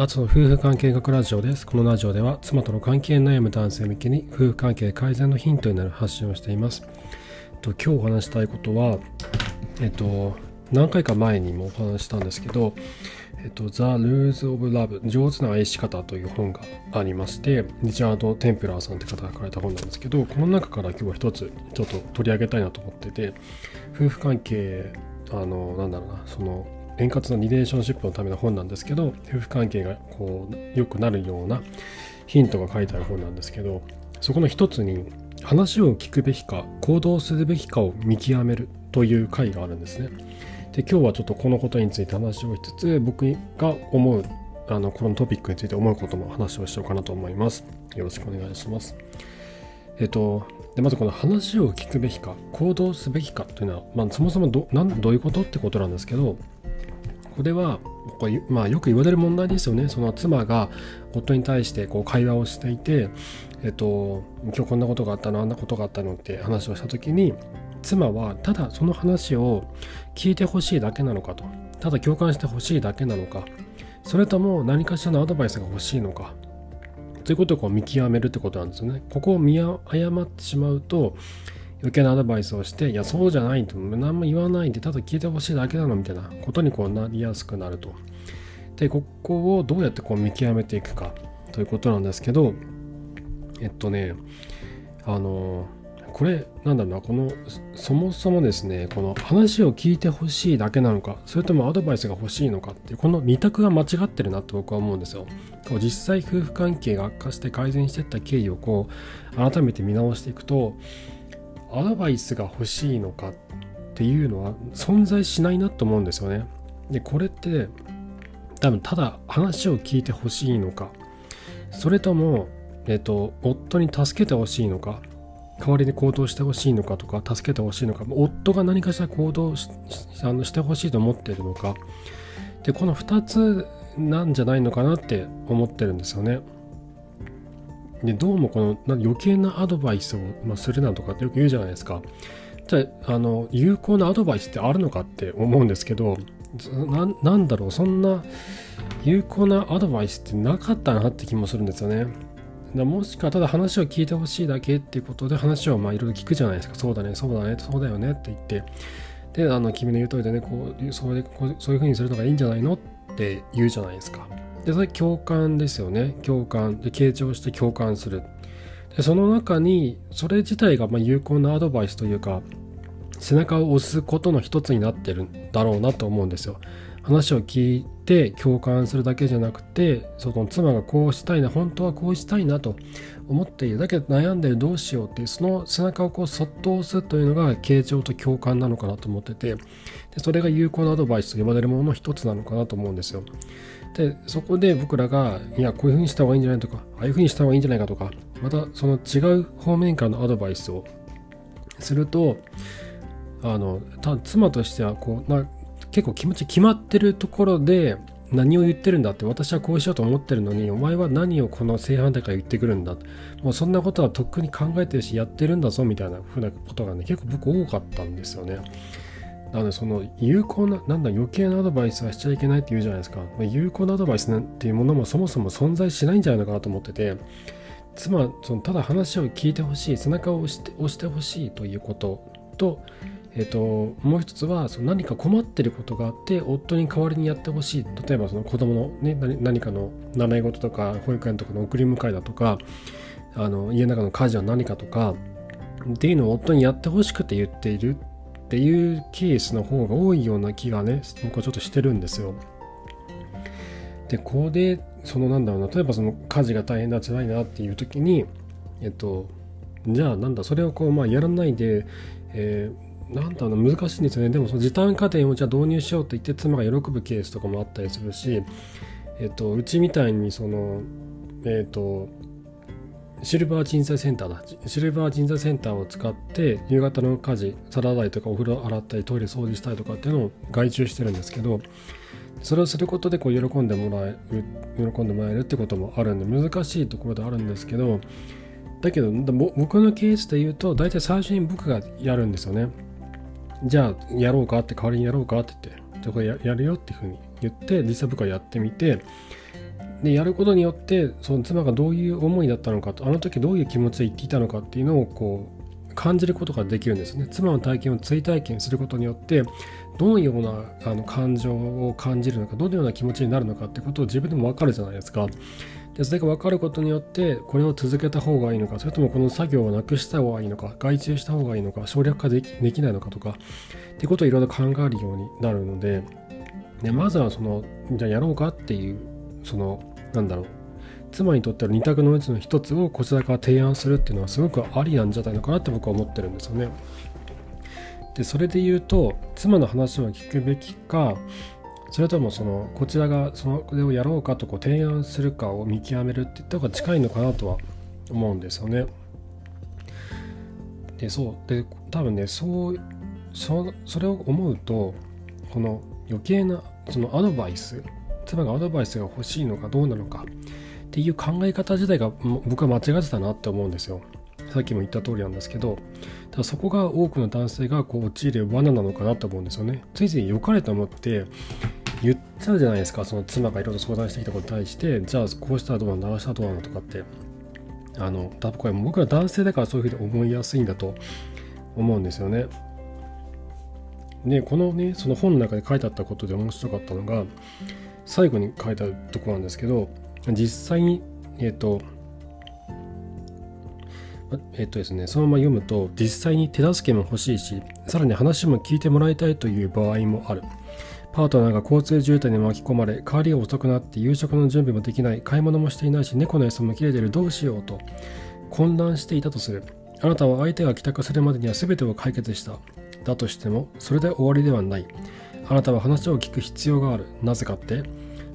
あとの夫婦関係学ラジオです。このラジオでは妻との関係に悩む男性向けに夫婦関係改善のヒントになる発信をしています。と今日お話したいことは、えっと、何回か前にもお話したんですけど、えっと、The Rules of Love 上手な愛し方という本がありましてリチャード・テンプラーさんって方が書かれた本なんですけどこの中から今日は一つちょっと取り上げたいなと思ってて夫婦関係あのなんだろうなその円滑なリレーションシップのための本なんですけど夫婦関係がこう良くなるようなヒントが書いてある本なんですけどそこの一つに話を聞くべきか行動するべきかを見極めるという回があるんですね。で今日はちょっとこのことについて話をしつつ僕が思うあのこのトピックについて思うことも話をしようかなと思います。よろしくお願いします。えっと、でまずこの話を聞くべきか行動すべきかというのは、まあ、そもそもどなんどういうことってことなんですけどこれはこれ、まあ、よく言われる問題ですよね。その妻が夫に対してこう会話をしていて、えっと、今日こんなことがあったの、あんなことがあったのって話をした時に、妻はただその話を聞いてほしいだけなのかと、ただ共感してほしいだけなのか、それとも何かしらのアドバイスが欲しいのか、ということをこう見極めるってことなんですよね。ここを見誤ってしまうと、余計なアドバイスをして、いや、そうじゃないと、何も言わないで、ただ聞いてほしいだけなのみたいなことにこうなりやすくなると。で、ここをどうやってこう見極めていくかということなんですけど、えっとね、あの、これ、なんだろうな、この、そもそもですね、この話を聞いてほしいだけなのか、それともアドバイスが欲しいのかって、この2択が間違ってるなって僕は思うんですよ。実際夫婦関係が悪化して改善していった経緯をこう、改めて見直していくと、アドバイスが欲しいのかっていうのは存在しないなと思うんですよね。で、これって多分ただ話を聞いてほしいのか、それとも、えっと、夫に助けてほしいのか、代わりに行動してほしいのかとか、助けてほしいのか、夫が何かしら行動しあのしてほしいと思っているのか、で、この2つなんじゃないのかなって思ってるんですよね。でどうもこの余計なアドバイスを、するなんとかってよく言うじゃないですか。じゃああの有効なアドバイスってあるのかって思うんですけどなんだろうそんな有効なアドバイスってなかったなって気もするんですよね。だもしかただ話を聞いてほしいだけっていうことで話をまあいろいろ聞くじゃないですか。そうだね、そうだね、そうだよねって言って。で、あの君の言う通りでね、こうそういうこうそういうふうにするのがいいんじゃないのって言うじゃないですか。でそれ共感ですよね。共感。で傾聴して共感する。でその中にそれ自体がま有効なアドバイスというか背中を押すことの一つになってるんだろうなと思うんですよ。話を聞いて共感するだけじゃなくてその妻がこうしたいな本当はこうしたいなと思っている。だけど悩んでるどうしようっていうその背中をこうそっと押すというのが傾聴と共感なのかなと思っててでそれが有効なアドバイスと呼ばれるものの一つなのかなと思うんですよ。でそこで僕らがいやこういうふうにした方がいいんじゃないとかああいうふうにした方がいいんじゃないかとかまたその違う方面からのアドバイスをするとあの妻としてはこうな結構気持ち決まってるところで何を言ってるんだって私はこうしようと思ってるのにお前は何をこの正反対から言ってくるんだもうそんなことはとっくに考えてるしやってるんだぞみたいなふうなことがね結構僕多かったんですよね。なのでその有効な、なんだ余計なアドバイスはしちゃいけないって言うじゃないですか。ま有効なアドバイスなんていうものもそもそも存在しないんじゃないのかなと思ってて、つまりそのただ話を聞いてほしい、背中を押して押してほしいということと、えっ、と、もう一つはその何か困ってることがあって夫に代わりにやってほしい。例えばその子供の、ね、何かの習い事とか保育園とかの送り迎えだとか、あの家の中の家事は何かとかっていうのを夫にやってほしくて言っているっていうケースの方が多いような気がね僕はちょっとしてるんですよ。でここでそのなんだろうな例えばその家事が大変だ辛いなっていう時にえっとじゃあなんだそれをこうまあやらないで、えー、なんだろうな難しいんですよねでもその時短家庭をじゃあ導入しようって言って妻が喜ぶケースとかもあったりするしえっとうちみたいにそのえっとシルバー人材センターだ。シルバー人材センターを使って、夕方の家事、皿洗いとかお風呂洗ったり、トイレ掃除したりとかっていうのを外注してるんですけど、それをすることでこう喜んでもらえる、喜んでもらえるってこともあるんで、難しいところであるんですけど、だけど、僕のケースで言うと、大体最初に僕がやるんですよね。じゃあ、やろうかって、代わりにやろうかって言って、やるよっていうふうに言って、実際僕はやってみて、でやることによってその妻がどういう思いだったのかとあの時どういう気持ちで言っていたのかっていうのをこう感じることができるんですね。妻の体験を追体験することによってどのようなあの感情を感じるのかどのような気持ちになるのかってことを自分でも分かるじゃないですか。でそれが分かることによってこれを続けた方がいいのかそれともこの作業をなくした方がいいのか外注した方がいいのか省略化できできないのかとかってことをいろいろ考えるようになるのででまずはそのじゃあやろうかっていうそのなんだろう妻にとっては二択のうちの一つをこちらから提案するっていうのはすごくありなんじゃないのかなって僕は思ってるんですよね。でそれで言うと妻の話を聞くべきかそれともそのこちらがそれをやろうかとこう提案するかを見極めるっていった方が近いのかなとは思うんですよね。でそうで多分ねそうそれを思うとこの余計なそのアドバイス妻がアドバイスが欲しいのかどうなのかっていう考え方自体が僕は間違ってたなって思うんですよ。さっきも言った通りなんですけどただそこが多くの男性がこう陥る罠なのかなと思うんですよね。ついつい良かれと思って言っちゃうじゃないですかその妻がいろいろ相談してきたことに対してじゃあこうしたらどうなのああしたらどうなのとかってあの多分これ僕ら男性だからそういうふうに思いやすいんだと思うんですよね。でこのねその本の中で書いてあったことで面白かったのが最後に書いてあるとこなんですけど実際にえっ、ー、とえっ、ー、とですねそのまま読むと実際に手助けも欲しいしさらに話も聞いてもらいたいという場合もある。パートナーが交通渋滞に巻き込まれ帰りが遅くなって夕食の準備もできない買い物もしていないし猫の餌も切れてるどうしようと混乱していたとする。あなたは相手が帰宅するまでには全てを解決した。だとしてもそれで終わりではない。あなたは話を聞く必要があるなぜかって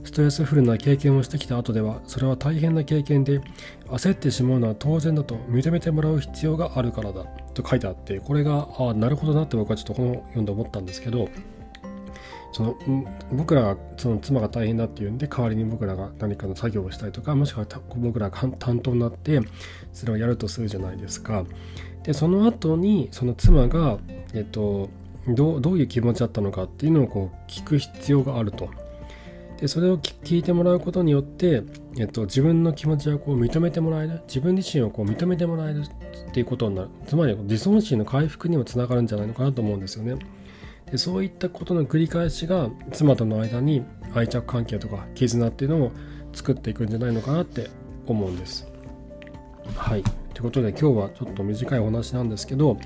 ストレスフルな経験をしてきた後ではそれは大変な経験で焦ってしまうのは当然だと認めてもらう必要があるからだと書いてあってこれがああなるほどなって僕はちょっとこの読んで思ったんですけどその僕らがその妻が大変だっていうんで代わりに僕らが何かの作業をしたりとかもしくは僕らが担当になってそれをやるとするじゃないですか。でその後にその妻が、えっと、どどういう気持ちだったのかっていうのをこう聞く必要があると。でそれを聞いてもらうことによって、えっと、自分の気持ちをこう認めてもらえる自分自身をこう認めてもらえるっていうことになるつまり自尊心の回復にもつながるんじゃないのかなと思うんですよね。でそういったことの繰り返しが妻との間に愛着関係とか絆っていうのを作っていくんじゃないのかなって思うんです。はい。ということで今日はちょっと短いお話なんですけど、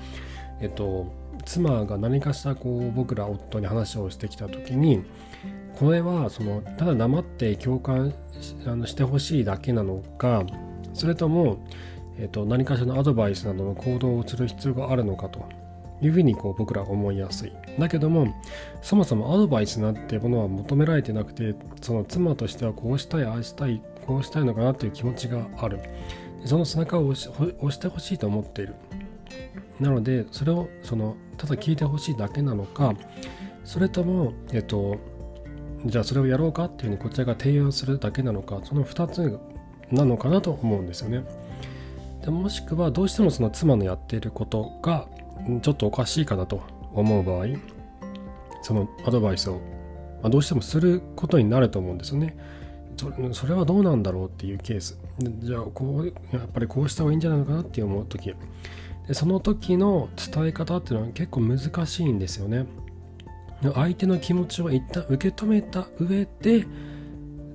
えっと、妻が何かしらこう僕ら夫に話をしてきた時にこれはそのただ黙って共感あのしてほしいだけなのかそれとも、えっと、何かしらのアドバイスなどの行動をする必要があるのかというふうにこう僕らは思いやすい。だけどもそもそもアドバイスなんてものは求められてなくてその妻としてはこうしたいああしたいこうしたいのかなという気持ちがあるその背中を押してほしいと思っているなのでそれをそのただ聞いてほしいだけなのかそれともえっとじゃあそれをやろうかっていうふうにこちらが提案するだけなのかその2つなのかなと思うんですよね。でもしくはどうしてもその妻のやっていることがちょっとおかしいかなと思う場合そのアドバイスを、まあ、どうしてもすることになると思うんですよね。それはどうなんだろうっていうケース。じゃあこうやっぱりこうした方がいいんじゃないのかなって思う時。でその時の伝え方っていうのは結構難しいんですよね相手の気持ちを一旦受け止めた上で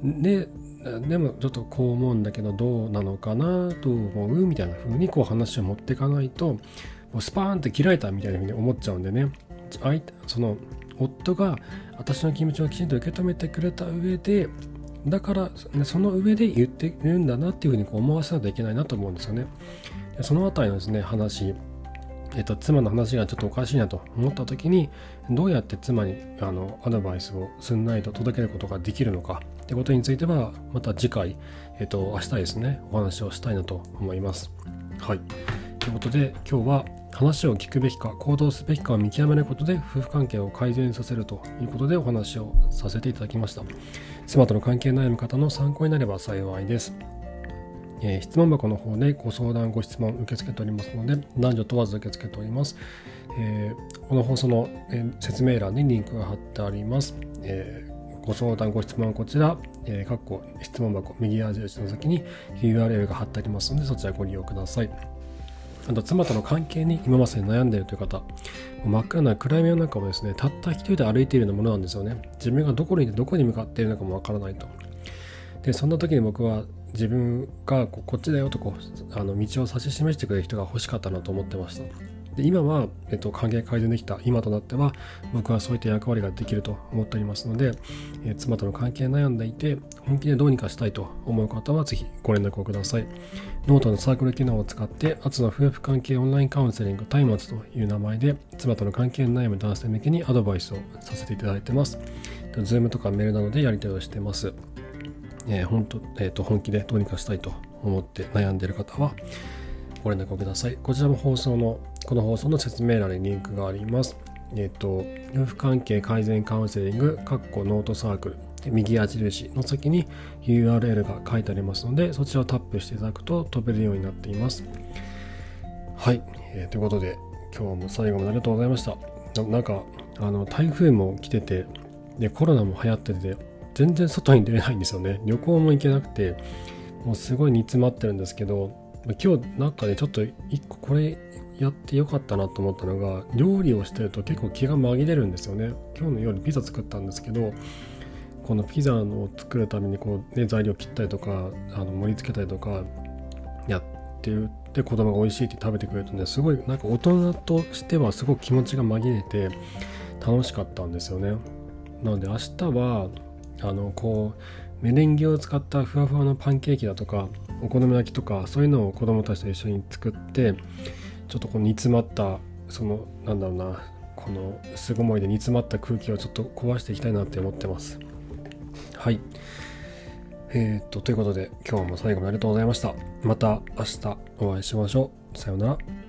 ででもちょっとこう思うんだけどどうなのかなと思うみたいな風にこう話を持っていかないともうスパーンって切られたみたいな風に思っちゃうんでね相その夫が私の気持ちをきちんと受け止めてくれた上でだから、その上で言ってるんだなっていうふうにこう思わせないといけないなと思うんですよね。そのあたりのですね話えっと、妻の話がちょっとおかしいなと思った時にどうやって妻にあのアドバイスをすんないと届けることができるのかってことについてはまた次回、えっと、明日ですねお話をしたいなと思います。はい。ということで今日は話を聞くべきか行動すべきかを見極めることで夫婦関係を改善させるということでお話をさせていただきました妻との関係悩む方の参考になれば幸いです、えー、質問箱の方でご相談ご質問受け付けておりますので男女問わず受け付けております、えー、この放送の、えー、説明欄にリンクが貼ってあります、えご相談、ご質問はこちら、えー、かっこ質問箱、右矢印の先に URL が貼ってありますので、そちらご利用ください。あと、妻との関係に今まさに悩んでいるという方、真っ暗な暗闇の中をですね、たった一人で歩いているようなものなんですよね。自分がどこにいてどこに向かっているのかもわからないと。で、そんな時に僕は自分がこっちだよとこうあの道を指し示してくれる人が欲しかったなと思ってました。で今は、えっと、関係改善できた今となっては僕はそういった役割ができると思っておりますので、えー、妻との関係悩んでいて本気でどうにかしたいと思う方はぜひご連絡をください。ノートのサークル機能を使ってアツの夫婦関係オンラインカウンセリング松明という名前で妻との関係悩む男性向けにアドバイスをさせていただいてます。 Zoom とかメールなどでやり取りをしてます。えー、本当えーと本気でどうにかしたいと思って悩んでいる方はご連絡をください。こちらも放送のこの放送の説明欄にリンクがあります。えっ、と、夫婦関係改善カウンセリング、カッコノートサークル、右矢印の先に URL が書いてありますので、そちらをタップしていただくと飛べるようになっています。はい、えー、ということで、今日も最後までありがとうございました。ななんか、あの台風も来てて、で、コロナも流行ってて、全然外に出れないんですよね。旅行も行けなくて、もうすごい煮詰まってるんですけど、今日なんかね、ちょっと一個これやってよかったなと思ったのが料理をしてると結構気が紛れるんですよね。今日の夜ピザ作ったんですけどこのピザを作るためにこう、ね、材料切ったりとかあの盛り付けたりとかやってる。で子供が美味しいって食べてくれるとねすごいなんか大人としてはすごく気持ちが紛れて楽しかったんですよね。なので明日はあのこうメレンゲを使ったふわふわのパンケーキだとかお好み焼きとかそういうのを子供たちと一緒に作ってちょっとこの煮詰まったそのなんだろうなこの巣ごもりで煮詰まった空気をちょっと壊していきたいなって思ってます。はい。えー、っとということで今日も最後までありがとうございました。また明日お会いしましょう。さようなら。